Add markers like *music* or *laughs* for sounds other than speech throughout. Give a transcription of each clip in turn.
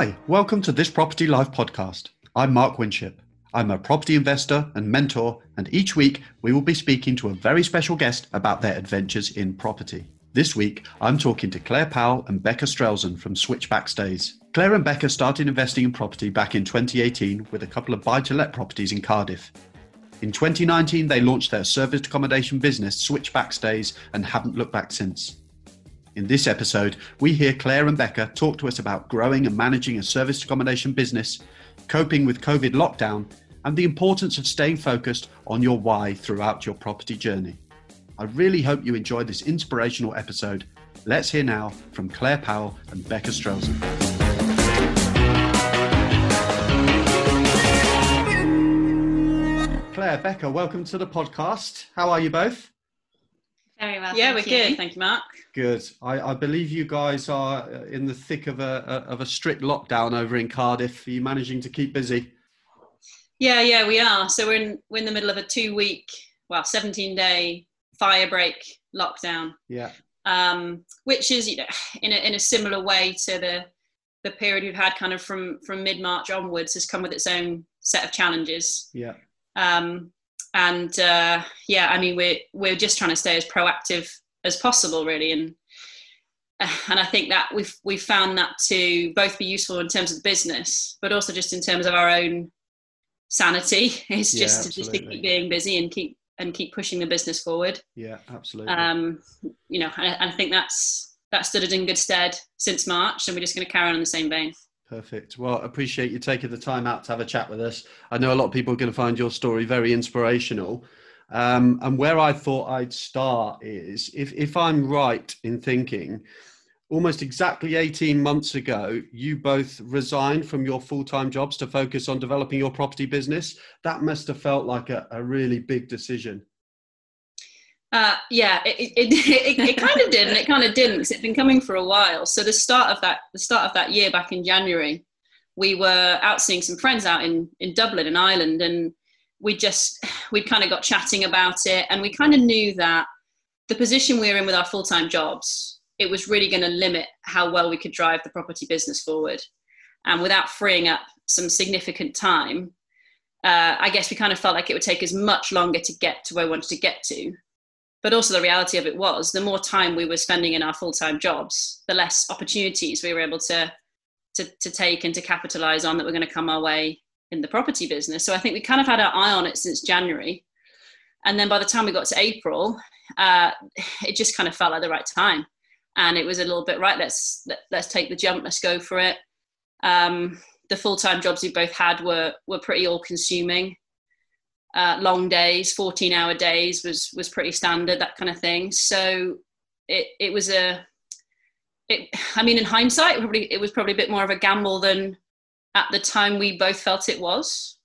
Hi, welcome to this Property Life podcast. I'm Mark Winship. I'm a property investor and mentor, and each week we will be speaking to a very special guest about their adventures in property. This week, I'm talking to Claire Powell and Becca Strelzen from Switchback Stays. Claire and Becca started investing in property back in 2018 with a couple of buy to let properties in Cardiff. In 2019, they launched their serviced accommodation business, Switchback Stays, and haven't looked back since. In this episode, we hear Claire and Becca talk to us about growing and managing a serviced accommodation business, coping with COVID lockdown, and the importance of staying focused on your why throughout your property journey. I really hope you enjoyed this inspirational episode. Let's hear now from Claire Powell and Becca Strelzen. Claire, Becca, welcome to the podcast. How are you both? Very well. Yeah, we're you. good. Thank you, Mark. Good. I, I believe you guys are in the thick of a, a of a strict lockdown over in Cardiff. Are you managing to keep busy? Yeah, yeah, we are. So we're in we're in the middle of a two week, well, seventeen day fire break lockdown, Yeah. um, which is you know in a in a similar way to the the period we've had kind of from from mid March onwards has come with its own set of challenges. Yeah. Um, and uh, yeah, I mean we're we're just trying to stay as proactive as possible, really, and and I think that we've we've found that to both be useful in terms of the business, but also just in terms of our own sanity. *laughs* Is Yeah, just to just to keep being busy and keep and keep pushing the business forward. Yeah. Absolutely. Um, you know, and I, I think that's that stood us in good stead since March, and we're just going to carry on in the same vein. Perfect. Well, appreciate you taking the time out to have a chat with us. I know a lot of people are going to find your story very inspirational. Um, and where I thought I'd start is if, if I'm right in thinking, almost exactly 18 months ago, you both resigned from your full time jobs to focus on developing your property business. That must have felt like a, a really big decision. Uh, yeah, it, it, it, *laughs* it, kind of did and it kind of didn't because it'd been coming for a while. So the start of that, the start of that year back in January, we were out seeing some friends out in, in Dublin in Ireland and we just, *sighs* we kind of got chatting about it and we kind of knew that the position we were in with our full-time jobs, it was really going to limit how well we could drive the property business forward. And without freeing up some significant time, uh, I guess we kind of felt like it would take us much longer to get to where we wanted to get to but also the reality of it was the more time we were spending in our full-time jobs the less opportunities we were able to to, to take and to capitalize on that were going to come our way in the property business. So i think we kind of had our eye on it since january. And then by the time we got to april uh, it just kind of felt like the right time. And it was a little bit right let's let, let's take the jump let's go for it. Um, the full-time jobs we both had were were pretty all consuming uh, long days, 14 hour days was, was pretty standard, that kind of thing. So it, it was a, it, I mean, in hindsight, probably, it was probably a bit more of a gamble than at the time we both felt it was.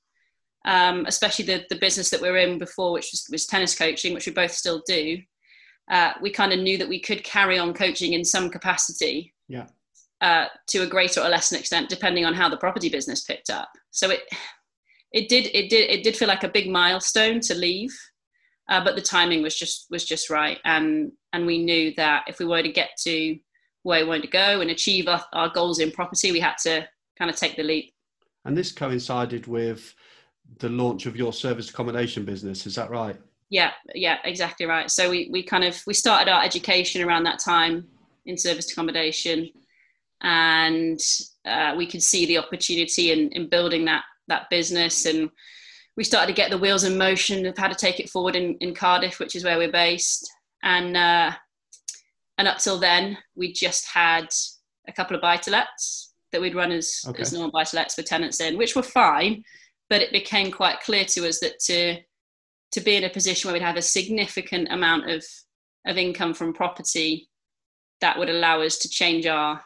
Um, especially the, the business that we were in before, which was, was tennis coaching, which we both still do. Uh, we kind of knew that we could carry on coaching in some capacity Yeah. uh, to a greater or lesser extent, depending on how the property business picked up. So it, it did it did it did feel like a big milestone to leave uh, but the timing was just was just right and and we knew that if we were to get to where we wanted to go and achieve our, our goals in property we had to kind of take the leap And this coincided with the launch of your service accommodation business. Is that right? yeah yeah exactly right so we we kind of we started our education around that time in service accommodation and uh, we could see the opportunity in, in building that that business and we started to get the wheels in motion of how to take it forward in, in cardiff which is where we're based and uh, and up till then we just had a couple of buy to lets that we'd run as, Okay. as normal buy to lets for tenants in which were fine but it became quite clear to us that to to be in a position where we'd have a significant amount of of income from property that would allow us to change our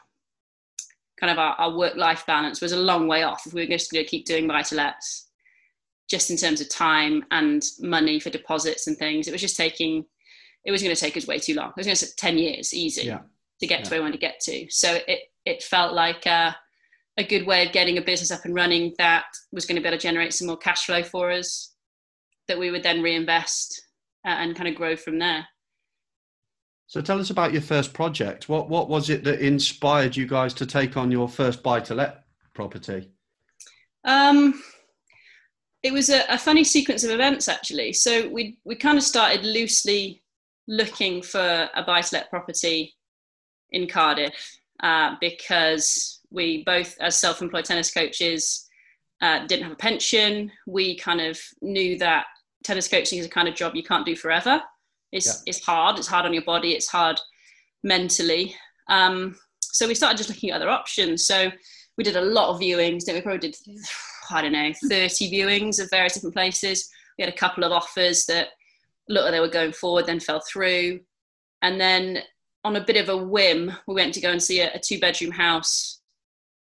kind of our, our work life balance was a long way off if we were just going to keep doing buy to lets just in terms of time and money for deposits and things it was just taking it was going to take us way too long it was going to take 10 years easy Yeah. to get Yeah. to where we wanted to get to so it it felt like a, a good way of getting a business up and running that was going to be able to generate some more cash flow for us that we would then reinvest uh, and kind of grow from there So tell us about your first project. What what was it that inspired you guys to take on your first buy to let property? Um, it was a, a, funny sequence of events actually. So we we kind of started loosely looking for a buy-to-let property in Cardiff uh, because we both, as self-employed tennis coaches, uh, didn't have a pension. We kind of knew that tennis coaching is a kind of job you can't do forever. It's yeah. it's hard. It's hard on your body. It's hard mentally. Um, so we started just looking at other options. So we did a lot of viewings. Then we probably did I don't know, 30 viewings of various different places. We had a couple of offers that looked like they were going forward, then fell through. And then on a bit of a whim, we went to go and see a, a two bedroom house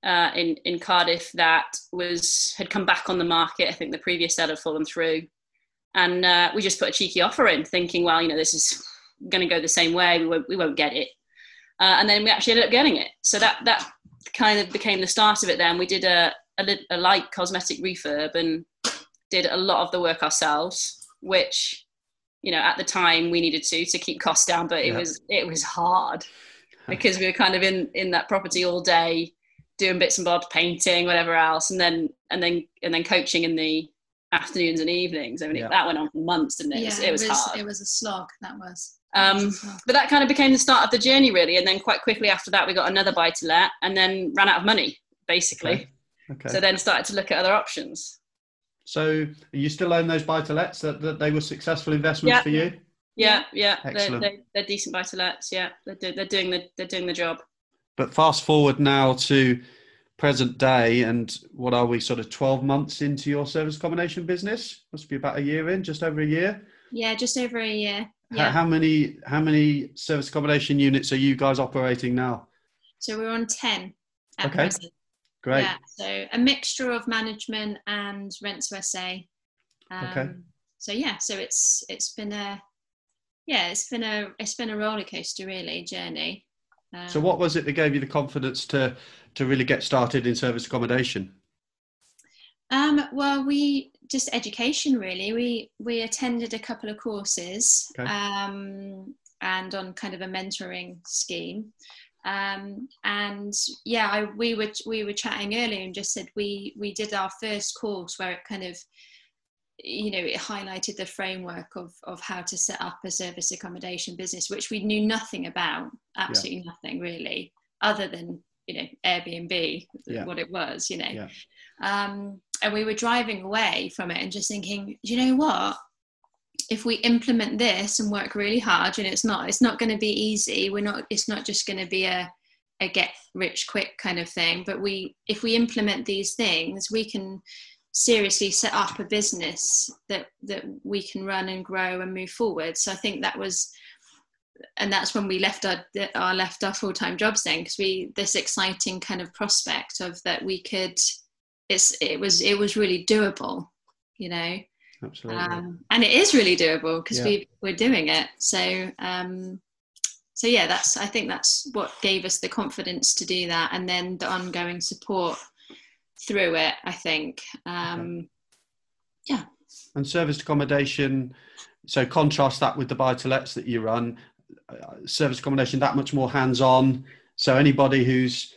uh, in, in Cardiff that was had come back on the market. I think the previous seller had fallen through. And uh, we just put a cheeky offer in, thinking, well, you know, this is going to go the same way. We won't, we won't get it. Uh, and then we actually ended up getting it. So that that kind of became the start of it. Then we did a, a, a light cosmetic refurb and did a lot of the work ourselves, which you know at the time we needed to to keep costs down, but it yeah. was it was hard *laughs* because we were kind of in in that property all day doing bits and bobs, painting, whatever else, and then and then and then coaching in the afternoons and evenings. I mean, yeah. that went on for months, didn't it? Yeah, it was, it was hard. It was a slog. That was. Um, but that kind of became the start of the journey, really. And then quite quickly after that, we got another buy to let, and then ran out of money, basically. Okay. Okay. So then started to look at other options. So you still own those buy to lets that, that they were successful investments yeah. for you? Yeah, yeah, Excellent. They're, they're, they're decent buy to lets. Yeah, they're, do, they're doing the they're doing the job. But fast forward now to present day, and what are we sort of twelve months into your service accommodation business? Must be about a year in, just over a year. Yeah, just over a year. Yeah. How, how many how many service accommodation units are you guys operating now? So we're on ten. okay. Present. Great. Yeah, so a mixture of management and rent to SA. Um, okay. So yeah, so it's it's been a yeah, it's been a it's been a roller coaster really journey. Um, so what was it that gave you the confidence to to really get started in service accommodation? Um, well, we just education really. We we attended a couple of courses okay. um, and on kind of a mentoring scheme um, and yeah I, we were we were chatting earlier and just said we we did our first course where it kind of you know it highlighted the framework of of how to set up a service accommodation business which we knew nothing about absolutely yeah. nothing really other than you know airbnb yeah. what it was you know yeah. um, and we were driving away from it and just thinking you know what if we implement this and work really hard and it's not it's not going to be easy we're not it's not just going to be a a get rich quick kind of thing but we if we implement these things we can seriously set up a business that that we can run and grow and move forward so i think that was and that's when we left our, our left our full-time jobs then because we this exciting kind of prospect of that we could it's it was it was really doable you know absolutely. Um, and it is really doable because yeah. we we're doing it. So um, so yeah, that's I think that's what gave us the confidence to do that, and then the ongoing support through it. I think. Um. Yeah. And serviced accommodation. So contrast that with the buy to lets that you run. Uh, service accommodation that much more hands on. So anybody who's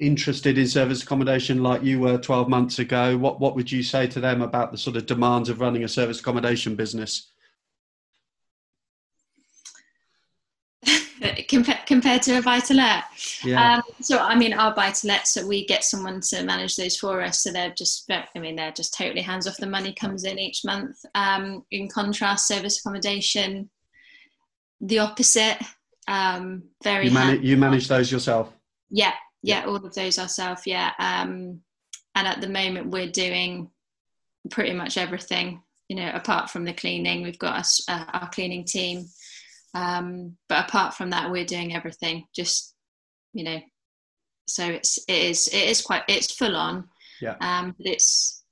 interested in service accommodation like you were 12 months ago, what, what would you say to them about the sort of demands of running a service accommodation business? Compared, to a buy to let. Yeah. Um, so, I mean, our buy to let, so we get someone to manage those for us. So they're just, I mean, they're just totally hands off. The money comes in each month. Um, in contrast, service accommodation, the opposite. Um, very. You, man- you manage those yourself. Yeah, yeah, all of those ourselves. Yeah, um, and at the moment we're doing pretty much everything. You know, apart from the cleaning, we've got us, uh, our cleaning team. Um, but apart from that, we're doing everything. Just you know, so it's it is it is quite it's full on. Yeah. Um, but it's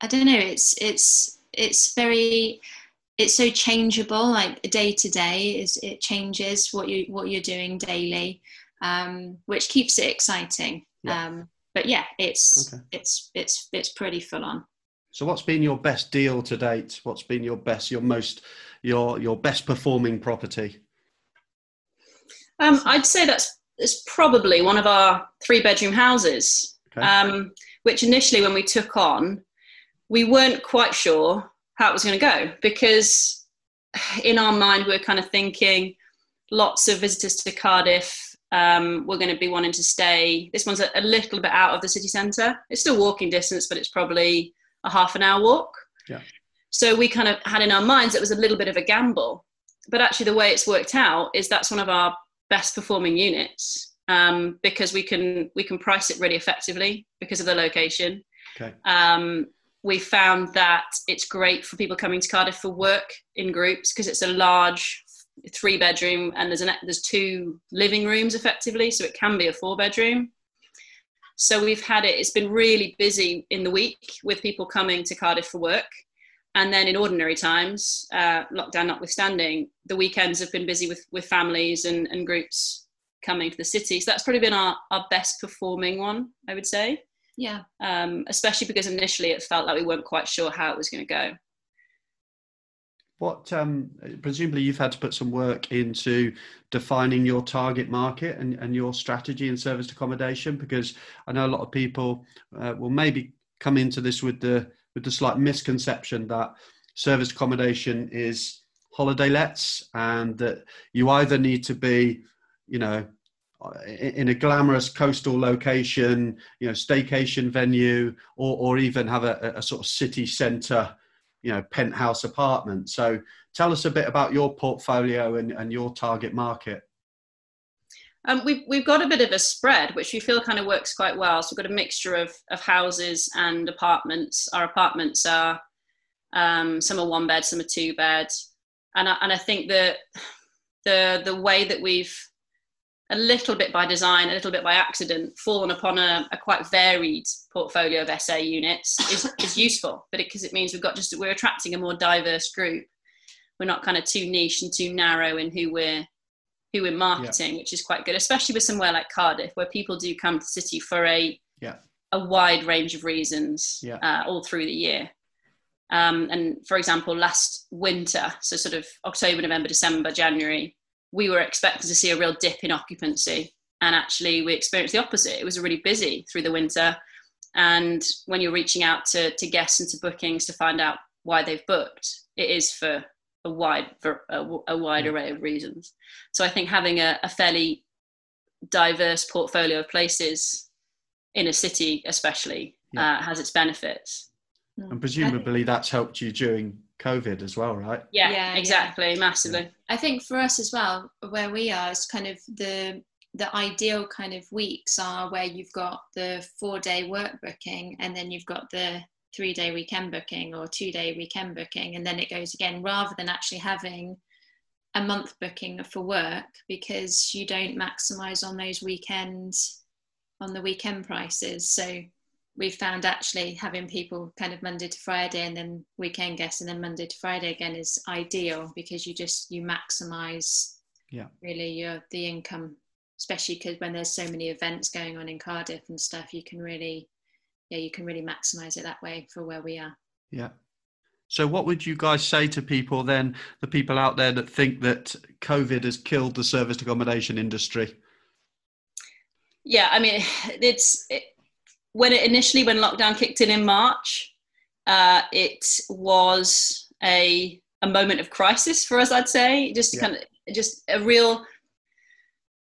I don't know. It's it's it's very it's so changeable. Like day to day is it changes what you what you're doing daily um, which keeps it exciting. Yeah. Um, but yeah, it's okay. it's it's it's pretty full on. So, what's been your best deal to date? What's been your best, your most, your your best performing property? Um, I'd say that's it's probably one of our three bedroom houses. okay. um, which initially, when we took on, we weren't quite sure how it was going to go because in our mind, we are kind of thinking lots of visitors to Cardiff. Um, we're going to be wanting to stay. This one's a, a little bit out of the city centre. It's still walking distance, but it's probably a half an hour walk. Yeah. So we kind of had in our minds it was a little bit of a gamble. But actually, the way it's worked out is that's one of our best performing units um, because we can we can price it really effectively because of the location. Okay. Um, we found that it's great for people coming to Cardiff for work in groups because it's a large three bedroom and there's an there's two living rooms effectively, so it can be a four bedroom. So we've had it. It's been really busy in the week with people coming to Cardiff for work. And then in ordinary times, uh, lockdown notwithstanding, the weekends have been busy with, with families and, and groups coming to the city. So that's probably been our, our best performing one, I would say. Yeah. Um, especially because initially it felt like we weren't quite sure how it was going to go. What um, presumably you've had to put some work into defining your target market and, and your strategy in serviced accommodation because I know a lot of people uh, will maybe come into this with the with the slight misconception that service accommodation is holiday lets and that you either need to be, you know, in a glamorous coastal location, you know, staycation venue, or, or even have a, a sort of city centre, you know, penthouse apartment. So tell us a bit about your portfolio and, and your target market. Um, we've, we've got a bit of a spread, which we feel kind of works quite well. So we've got a mixture of, of houses and apartments. Our apartments are, um, some are one bed, some are two bed. And I, and I think that the, the way that we've, a little bit by design, a little bit by accident, fallen upon a, a quite varied portfolio of SA units is, is useful, but because it means we've got just, we're attracting a more diverse group. We're not kind of too niche and too narrow in who we're who in marketing, yeah. which is quite good, especially with somewhere like Cardiff, where people do come to the city for a yeah. a wide range of reasons yeah. uh, all through the year. Um, and for example, last winter, so sort of October, November, December, January, we were expected to see a real dip in occupancy, and actually we experienced the opposite. It was really busy through the winter, and when you're reaching out to to guests and to bookings to find out why they've booked, it is for a wide a, a wide array of reasons. So I think having a, a fairly diverse portfolio of places in a city, especially, yeah. uh, has its benefits. Hmm. And presumably that's helped you during COVID as well, right? Yeah, yeah exactly, yeah. massively. I think for us as well, where we are is kind of the the ideal kind of weeks are where you've got the four day work booking and then you've got the three day weekend booking or two day weekend booking and then it goes again rather than actually having a month booking for work because you don't maximize on those weekends on the weekend prices. So we've found actually having people kind of monday to friday and then weekend guests and then monday to friday again is ideal because you just you maximize yeah. really your the income especially because when there's so many events going on in cardiff and stuff you can really yeah, you can really maximize it that way for where we are. Yeah. So, what would you guys say to people then, the people out there that think that COVID has killed the serviced accommodation industry? Yeah, I mean, it's it, when it initially when lockdown kicked in in March, uh, it was a a moment of crisis for us. I'd say just yeah. kind of just a real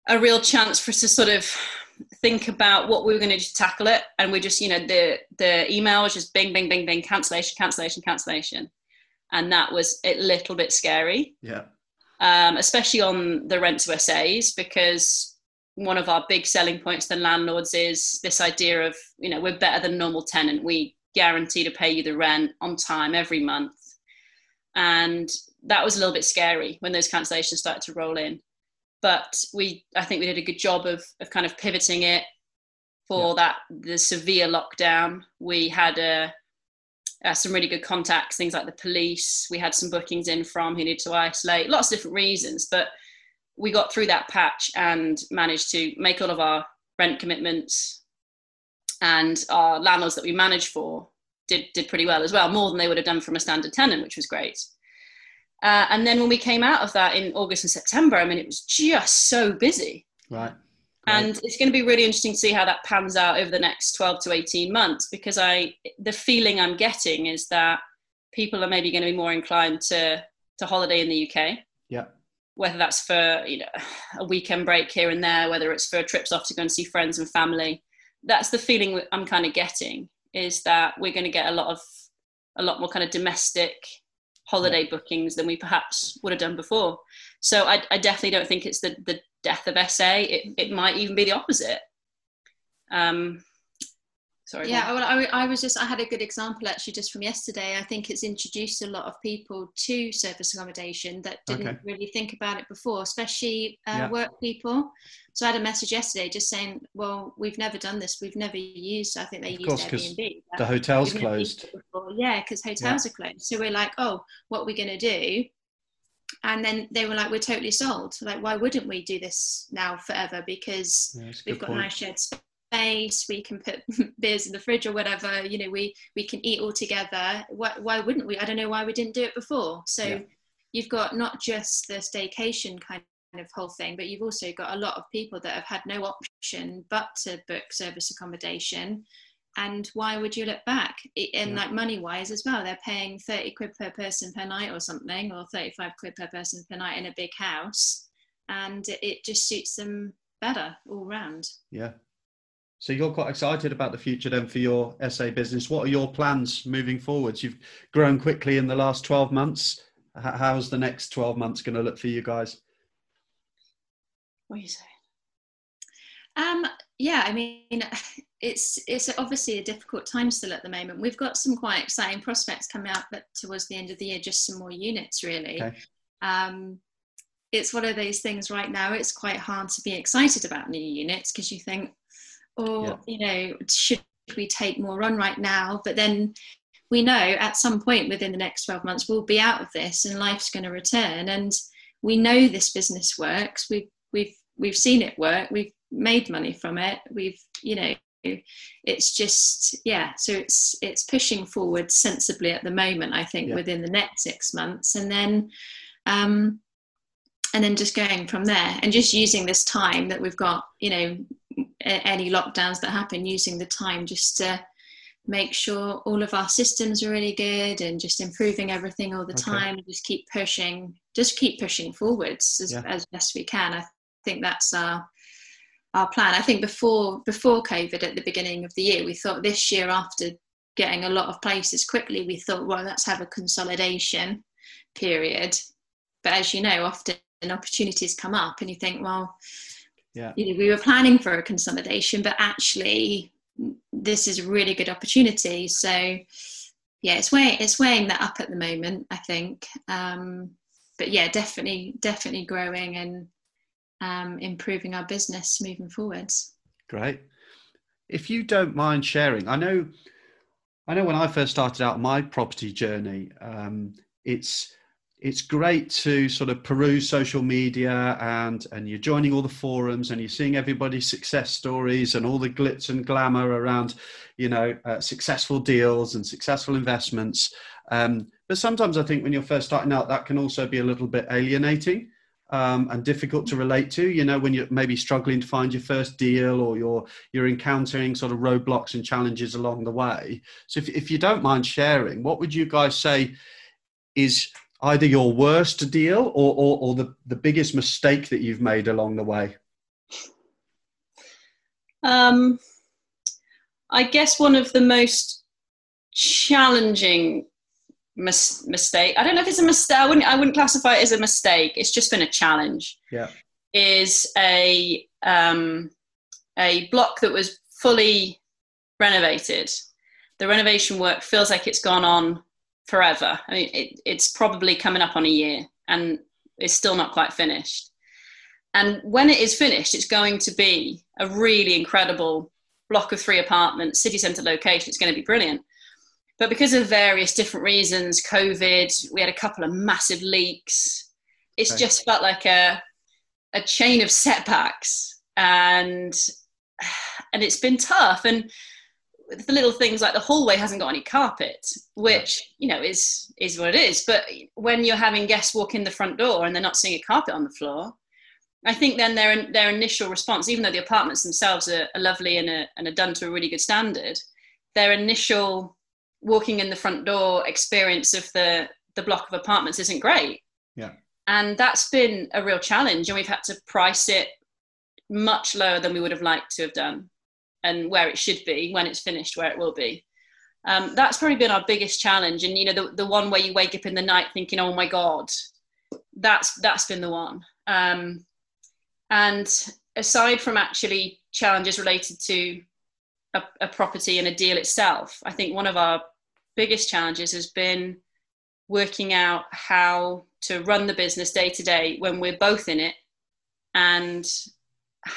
a real chance for us to sort of think about what we were going to tackle it and we just you know the the email was just bing bing bing bing cancellation cancellation cancellation. And that was a little bit scary. Yeah. Um, especially on the rent to SAs because one of our big selling points to landlords is this idea of you know we're better than normal tenant. We guarantee to pay you the rent on time every month. And that was a little bit scary when those cancellations started to roll in but we I think we did a good job of of kind of pivoting it for yeah. that the severe lockdown. We had uh, uh, some really good contacts, things like the police. We had some bookings in from who needed to isolate, lots of different reasons, but we got through that patch and managed to make all of our rent commitments and our landlords that we managed for did did pretty well as well, more than they would have done from a standard tenant, which was great. Uh, and then when we came out of that in August and September, I mean, it was just so busy. Right. and it's going to be really interesting to see how that pans out over the next 12 to 18 months because i the feeling i'm getting is that people are maybe going to be more inclined to to holiday in the uk yeah whether that's for you know a weekend break here and there whether it's for trips off to go and see friends and family that's the feeling i'm kind of getting is that we're going to get a lot of a lot more kind of domestic holiday bookings than we perhaps would have done before so I, I definitely don't think it's the the death of SA. It, it might even be the opposite. Um, sorry. Yeah, well, I, I was just, I had a good example actually just from yesterday. I think it's introduced a lot of people to service accommodation that didn't okay. really think about it before, especially uh, yeah. work people. So I had a message yesterday just saying, well, we've never done this. We've never used, I think they of used course, Airbnb. The hotel's closed. Yeah, because hotels yeah. are closed. So we're like, oh, what are we going to do? and then they were like we're totally sold like why wouldn't we do this now forever because yeah, we've got point. nice shared space we can put *laughs* beers in the fridge or whatever you know we we can eat all together. Why, why wouldn't we? I don't know why we didn't do it before. So yeah. you've got not just the staycation kind of whole thing but you've also got a lot of people that have had no option but to book service accommodation. And why would you look back? And yeah. like money wise as well they're paying 30 quid per person per night or something or 35 quid per person per night in a big house. And it just suits them better all round. Yeah so you're quite excited about the future then for your SA business what are your plans moving forwards you've grown quickly in the last 12 months how's the next 12 months going to look for you guys what are you saying um yeah i mean *laughs* it's it's obviously a difficult time still at the moment. We've got some quite exciting prospects coming up, but towards the end of the year, just some more units really. Okay. Um, it's one of those things right now. It's quite hard to be excited about new units because you think, oh, yeah. you know, should we take more on right now? But then we know at some point within the next 12 months we'll be out of this and life's going to return and we know this business works we've we've we've seen it work we've made money from it we've you know it's just yeah so it's it's pushing forward sensibly at the moment i think yeah. within the next six months and then um and then just going from there and just using this time that we've got you know any lockdowns that happen using the time just to make sure all of our systems are really good and just improving everything all the okay. time just keep pushing just keep pushing forwards as, yeah. as best we can i think that's our our plan. I think before before COVID at the beginning of the year, we thought this year after getting a lot of places quickly, we thought, well, let's have a consolidation period. But as you know, often opportunities come up, and you think, well, yeah, you know, we were planning for a consolidation, but actually, this is a really good opportunity. So, yeah, it's weighing it's weighing that up at the moment. I think, um, but yeah, definitely, definitely growing and um, improving our business moving forwards. Great. If you don't mind sharing, I know, I know when I first started out my property journey, um, it's it's great to sort of peruse social media and and you're joining all the forums and you're seeing everybody's success stories and all the glitz and glamour around you know uh, successful deals and successful investments um, but sometimes i think when you're first starting out that can also be a little bit alienating um, and difficult to relate to. You know, when you're maybe struggling to find your first deal or you're you're encountering sort of roadblocks and challenges along the way. So, if, if you don't mind sharing, what would you guys say is either your worst deal or, or, or the, the biggest mistake that you've made along the way? Um, I guess one of the most challenging mis- mistake. I don't know if it's a mistake. I wouldn't. I wouldn't classify it as a mistake. It's just been a challenge. Yeah. Is a um, a block that was fully renovated. The renovation work feels like it's gone on forever. I mean, it, it's probably coming up on a year, and it's still not quite finished. And when it is finished, it's going to be a really incredible block of three apartments, city centre location. It's going to be brilliant. But because of various different reasons, COVID, we had a couple of massive leaks. It's just felt like a a chain of setbacks, and *sighs* and it's been tough. And the little things like the hallway hasn't got any carpet, which you know is is what it is. But when you're having guests walk in the front door and they're not seeing a carpet on the floor, I think then their their initial response, even though the apartments themselves are, are lovely and are, and are done to a really good standard, their initial walking in the front door experience of the the block of apartments isn't great. Yeah. And that's been a real challenge, and we've had to price it much lower than we would have liked to have done, and where it should be when it's finished, where it will be. Um, that's probably been our biggest challenge, and you know, the the one where you wake up in the night thinking, "Oh my god," that's that's been the one. Um, and aside from actually challenges related to a, a property and a deal itself, I think one of our biggest challenges has been working out how to run the business day to day when we're both in it and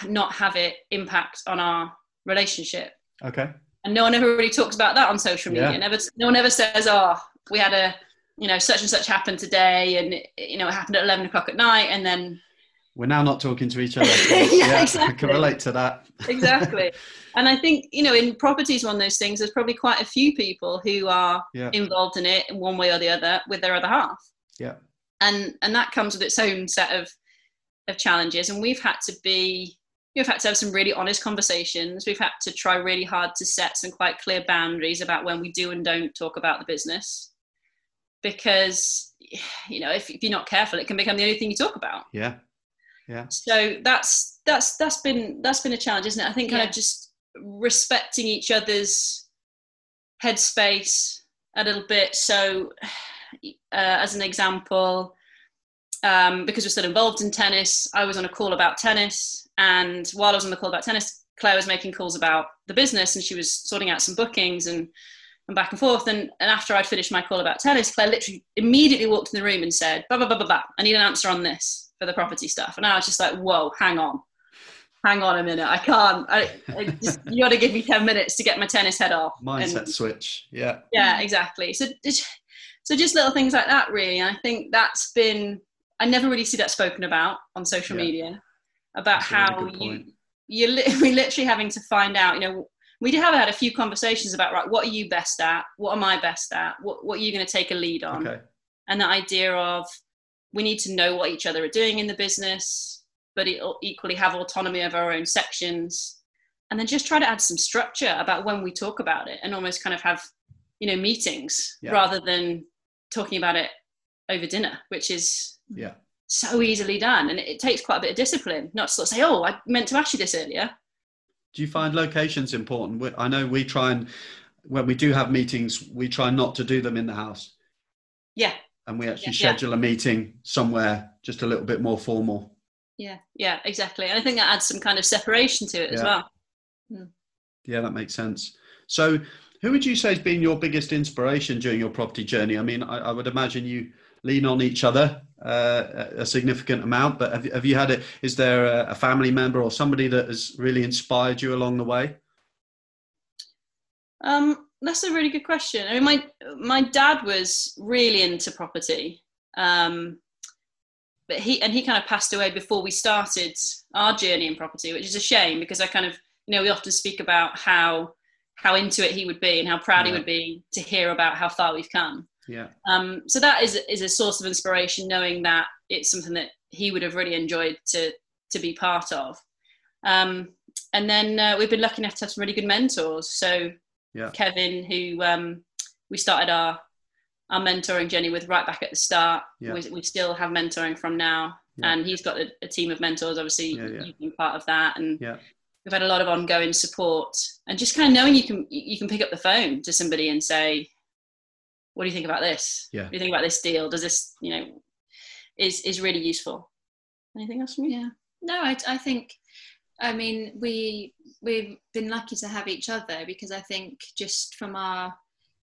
not have it impact on our relationship. Okay. And no one ever really talks about that on social media. Yeah. Never, no one ever says, "Oh, we had a, you know, such and such happened today, and you know, it happened at eleven o'clock at night, and then we're now not talking to each *laughs* other. yeah, yeah, exactly. I can relate to that. exactly. And I think, you know, in properties, one of those things, there's probably quite a few people who are yeah. involved in it in one way or the other with their other half. Yeah. And and that comes with its own set of of challenges. And we've had to be we've had to have some really honest conversations. We've had to try really hard to set some quite clear boundaries about when we do and don't talk about the business. Because *sighs* you know, if, if you're not careful, it can become the only thing you talk about. Yeah yeah so that's that's that's been that's been a challenge isn't it i think kind yeah. of just respecting each other's headspace a little bit so *sighs* uh, as an example um, because we're still involved in tennis i was on a call about tennis and while i was on the call about tennis claire was making calls about the business and she was sorting out some bookings and and back and forth. And, and after I'd finished my call about tennis, Claire literally immediately walked in the room and said, blah, blah, blah, blah, blah. I need an answer on this for the property stuff. And I was just like, whoa, hang on. Hang on a minute. I can't. I, I just, *laughs* you got to give me 10 minutes to get my tennis head off. Mindset and, switch. Yeah. Yeah, exactly. So, so just little things like that, really. And I think that's been, I never really see that spoken about on social yeah. media about that's how you, you're li- *laughs* literally having to find out, you know, we have had a few conversations about, right, what are you best at? What am I best at? What, what are you going to take a lead on? Okay. And the idea of, we need to know what each other are doing in the business, but it'll equally have autonomy of our own sections. And then just try to add some structure about when we talk about it and almost kind of have, you know, meetings yeah. rather than talking about it over dinner, which is yeah so easily done. And it, it takes quite a bit of discipline, not to sort of say, oh, I meant to ask you this earlier. Do you find locations important? I know we try and when we do have meetings, we try not to do them in the house. Yeah, and we actually yeah, schedule yeah. a meeting somewhere just a little bit more formal. Yeah, yeah, exactly. And I think that adds some kind of separation to it yeah. as well. Mm. Yeah, that makes sense. So, who would you say has been your biggest inspiration during your property journey? I mean, I, I would imagine you lean on each other uh, a significant amount, but have, have you had it? Is there a, a family member or somebody that has really inspired you along the way? Um, that's a really good question. I mean, my my dad was really into property, um, but he and he kind of passed away before we started our journey in property, which is a shame because I kind of you know we often speak about how how into it he would be and how proud yeah. he would be to hear about how far we've come. Yeah. Um, so that is is a source of inspiration, knowing that it's something that he would have really enjoyed to to be part of. Um, and then uh, we've been lucky enough to have some really good mentors. So yeah. Kevin, who um, we started our our mentoring journey with right back at the start. Yeah. We, we still have mentoring from now, yeah. and he's got a, a, team of mentors. Obviously, you've been part of that, and we've had a lot of ongoing support. And just kind of knowing you can you can pick up the phone to somebody and say, "What do you think about this? Yeah. What do you think about this deal? Does this you know is is really useful." Anything else from you? Yeah. No, I I think I mean, we we've been lucky to have each other because I think just from our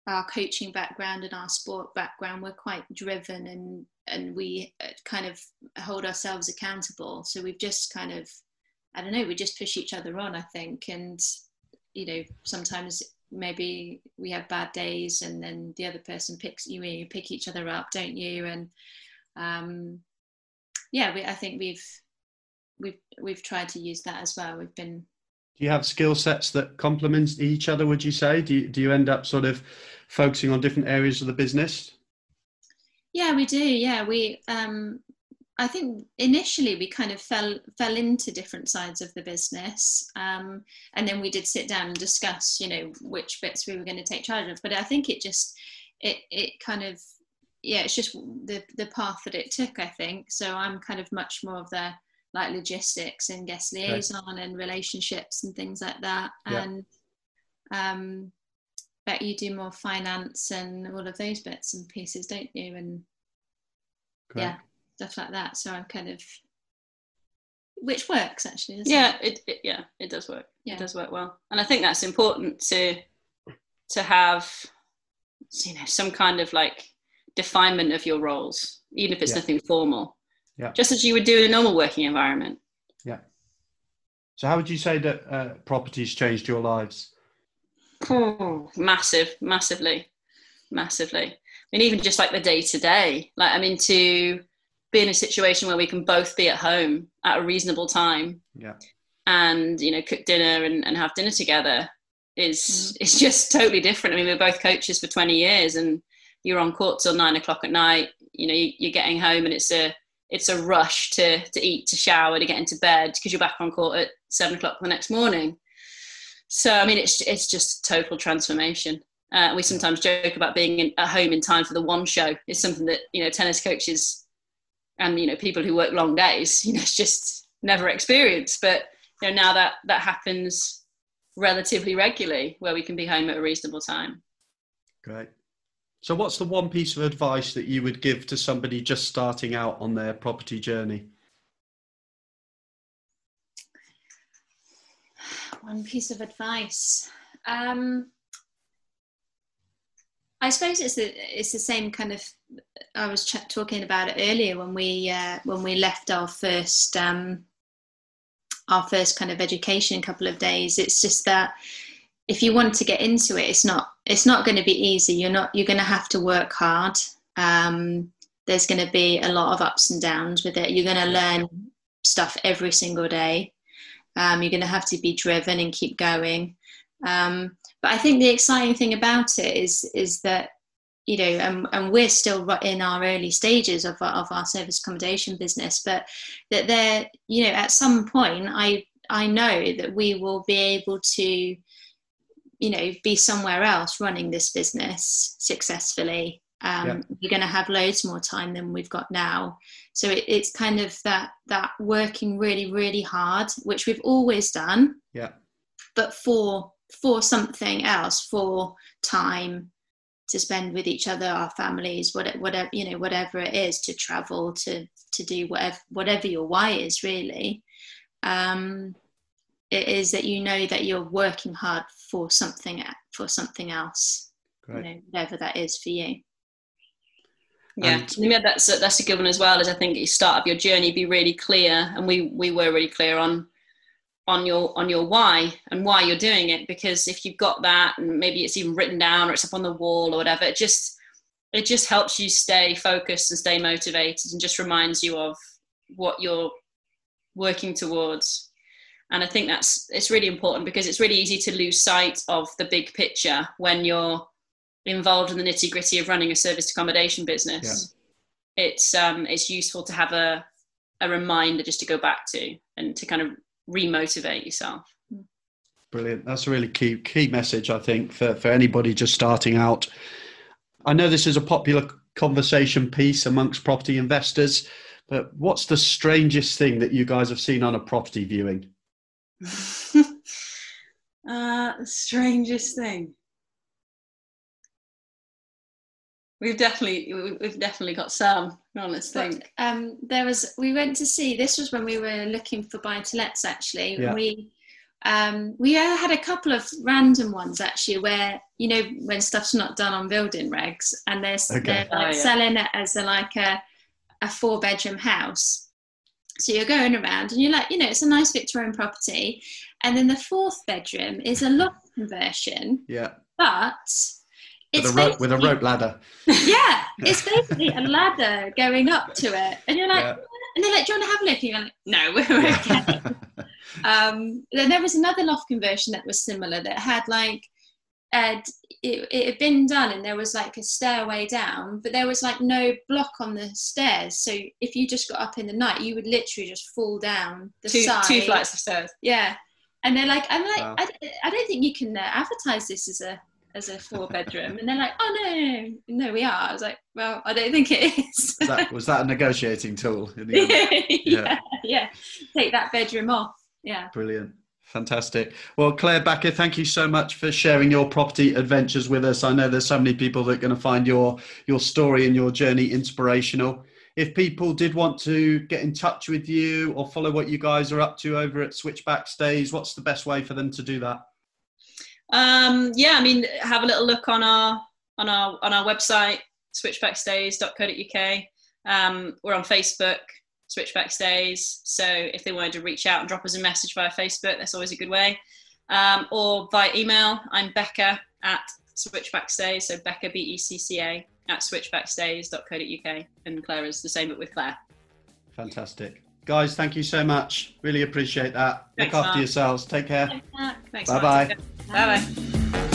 our coaching background and our sport background, we're quite driven and and we uh, kind of hold ourselves accountable. So we've just kind of, I don't know, we just push each other on. I think, and you know, sometimes maybe we have bad days, and then the other person picks you. You pick each other up, don't you? And um, yeah, we, I think we've we've we've tried to use that as well. We've been. Do you have skill sets that complement each other? Would you say? Do you, do you end up sort of focusing on different areas of the business? Yeah, we do. Yeah, we. Um, I think initially we kind of fell fell into different sides of the business, um, and then we did sit down and discuss, you know, which bits we were going to take charge of. But I think it just it it kind of yeah, it's just the the path that it took. I think so. I'm kind of much more of the like logistics and guest liaison okay. and relationships and things like that, yeah. and um, bet you do more finance and all of those bits and pieces, don't you? And yeah stuff like that. So I'm kind of, which works actually. yeah, it? It, it? yeah, it does work. Yeah. It does work well, and I think that's important to to have, you know, some kind of like definement of your roles, even if it's yeah. nothing formal. Yeah. Just as you would do in a normal working environment. Yeah. So how would you say that uh, properties changed your lives? Oh, massive, massively, massively. I mean, even just like the day to day, like I mean, to be in a situation where we can both be at home at a reasonable time. Yeah. And you know cook dinner and, and have dinner together is mm. it's just totally different. I mean we're both coaches for 20 years and you're on court till nine o'clock at night. You know you, are getting home and it's a it's a rush to to eat to shower to get into bed because you're back on court at seven o'clock the next morning. So i mean it's it's just total transformation. Uh, we sometimes joke about being in, at home in time for the one show. It's something that you know tennis coaches and you know people who work long days you know it's just never experienced. But you know now that that happens relatively regularly where we can be home at a reasonable time. Great. So what's the one piece of advice that you would give to somebody just starting out on their property journey? *sighs* One piece of advice. Um, I suppose it's the it's the same kind of. I was ch- talking about it earlier when we uh, when we left our first um, our first kind of education couple of days. It's just that if you want to get into it, it's not it's not going to be easy. You're not you're going to have to work hard. Um, there's going to be a lot of ups and downs with it. You're going to learn stuff every single day. Um, you're going to have to be driven and keep going. Um, but I think the exciting thing about it is is that you know, and, and we're still in our early stages of our, of our service accommodation business, but that there, you know, at some point, I I know that we will be able to, you know, be somewhere else running this business successfully. Um, yeah. We're going to have loads more time than we've got now, so it, it's kind of that that working really really hard, which we've always done. Yeah. But for for something else, for time to spend with each other, our families, whatever, whatever you know, whatever it is, to travel, to to do whatever whatever your why is really. Um, it is that you know that you're working hard for something for something else, you know, whatever that is for you. Yeah, and, yeah, that's a, that's a good one as well. As I think at the start of your journey, be really clear, and we we were really clear on on your on your why and why you're doing it because if you've got that and maybe it's even written down or it's up on the wall or whatever it just it just helps you stay focused and stay motivated and just reminds you of what you're working towards and i think that's it's really important because it's really easy to lose sight of the big picture when you're involved in the nitty gritty of running a service accommodation business yeah. it's um it's useful to have a a reminder just to go back to and to kind of remotivate yourself. Brilliant. That's a really key key message, I think, for, for anybody just starting out. I know this is a popular conversation piece amongst property investors, but what's the strangest thing that you guys have seen on a property viewing? *laughs* uh, strangest thing. We've definitely we've definitely got some. Honest thing. Um, there was we went to see. This was when we were looking for buy to lets. Actually, yeah. we um, we had a couple of random ones actually where you know when stuff's not done on building regs and they're, okay. they're like oh, yeah. selling it as a, like a a four bedroom house. So you're going around and you're like, you know, it's a nice Victorian property, and then the fourth bedroom is a loft conversion. Yeah. But with a, rope, with a rope ladder. *laughs* Yeah, it's basically a ladder going up to it, and you're like, yeah. and they're like, "Do you want to have a look?" And you're like, "No, *laughs* we're okay." *laughs* um, then there was another loft conversion that was similar that had like, uh, it, it had been done and there was like a stairway down, but there was like no block on the stairs. So if you just got up in the night, you would literally just fall down the two, side. Two flights of stairs. Yeah. And they're like, I'm like, wow. I, I don't think you can uh, advertise this as a as a four bedroom. And they're like, oh no, no, we are. I was like, well, I don't think it is. was, that, was that a negotiating tool? *laughs* yeah, yeah, yeah. Take that bedroom off. Yeah. Brilliant. Fantastic. Well, Claire Becca, thank you so much for sharing your property adventures with us. I know there's so many people that are going to find your your story and your journey inspirational. If people did want to get in touch with you or follow what you guys are up to over at Switchback Stays, what's the best way for them to do that? Um, yeah, I mean, have a little look on our on our on our website, switchbackstays.co.uk. Um, we're on Facebook, switchbackstays. So if they wanted to reach out and drop us a message via Facebook, that's always a good way. Um, or via email, I'm Becca at switchbackstays. So Becca, B E C C A, at switchbackstays.co.uk. And Claire is the same, but with Claire. Fantastic. Guys, thank you so much. Really appreciate that. Thanks, Look after Mark. yourselves. Take care. Thanks, bye bye. 拜拜。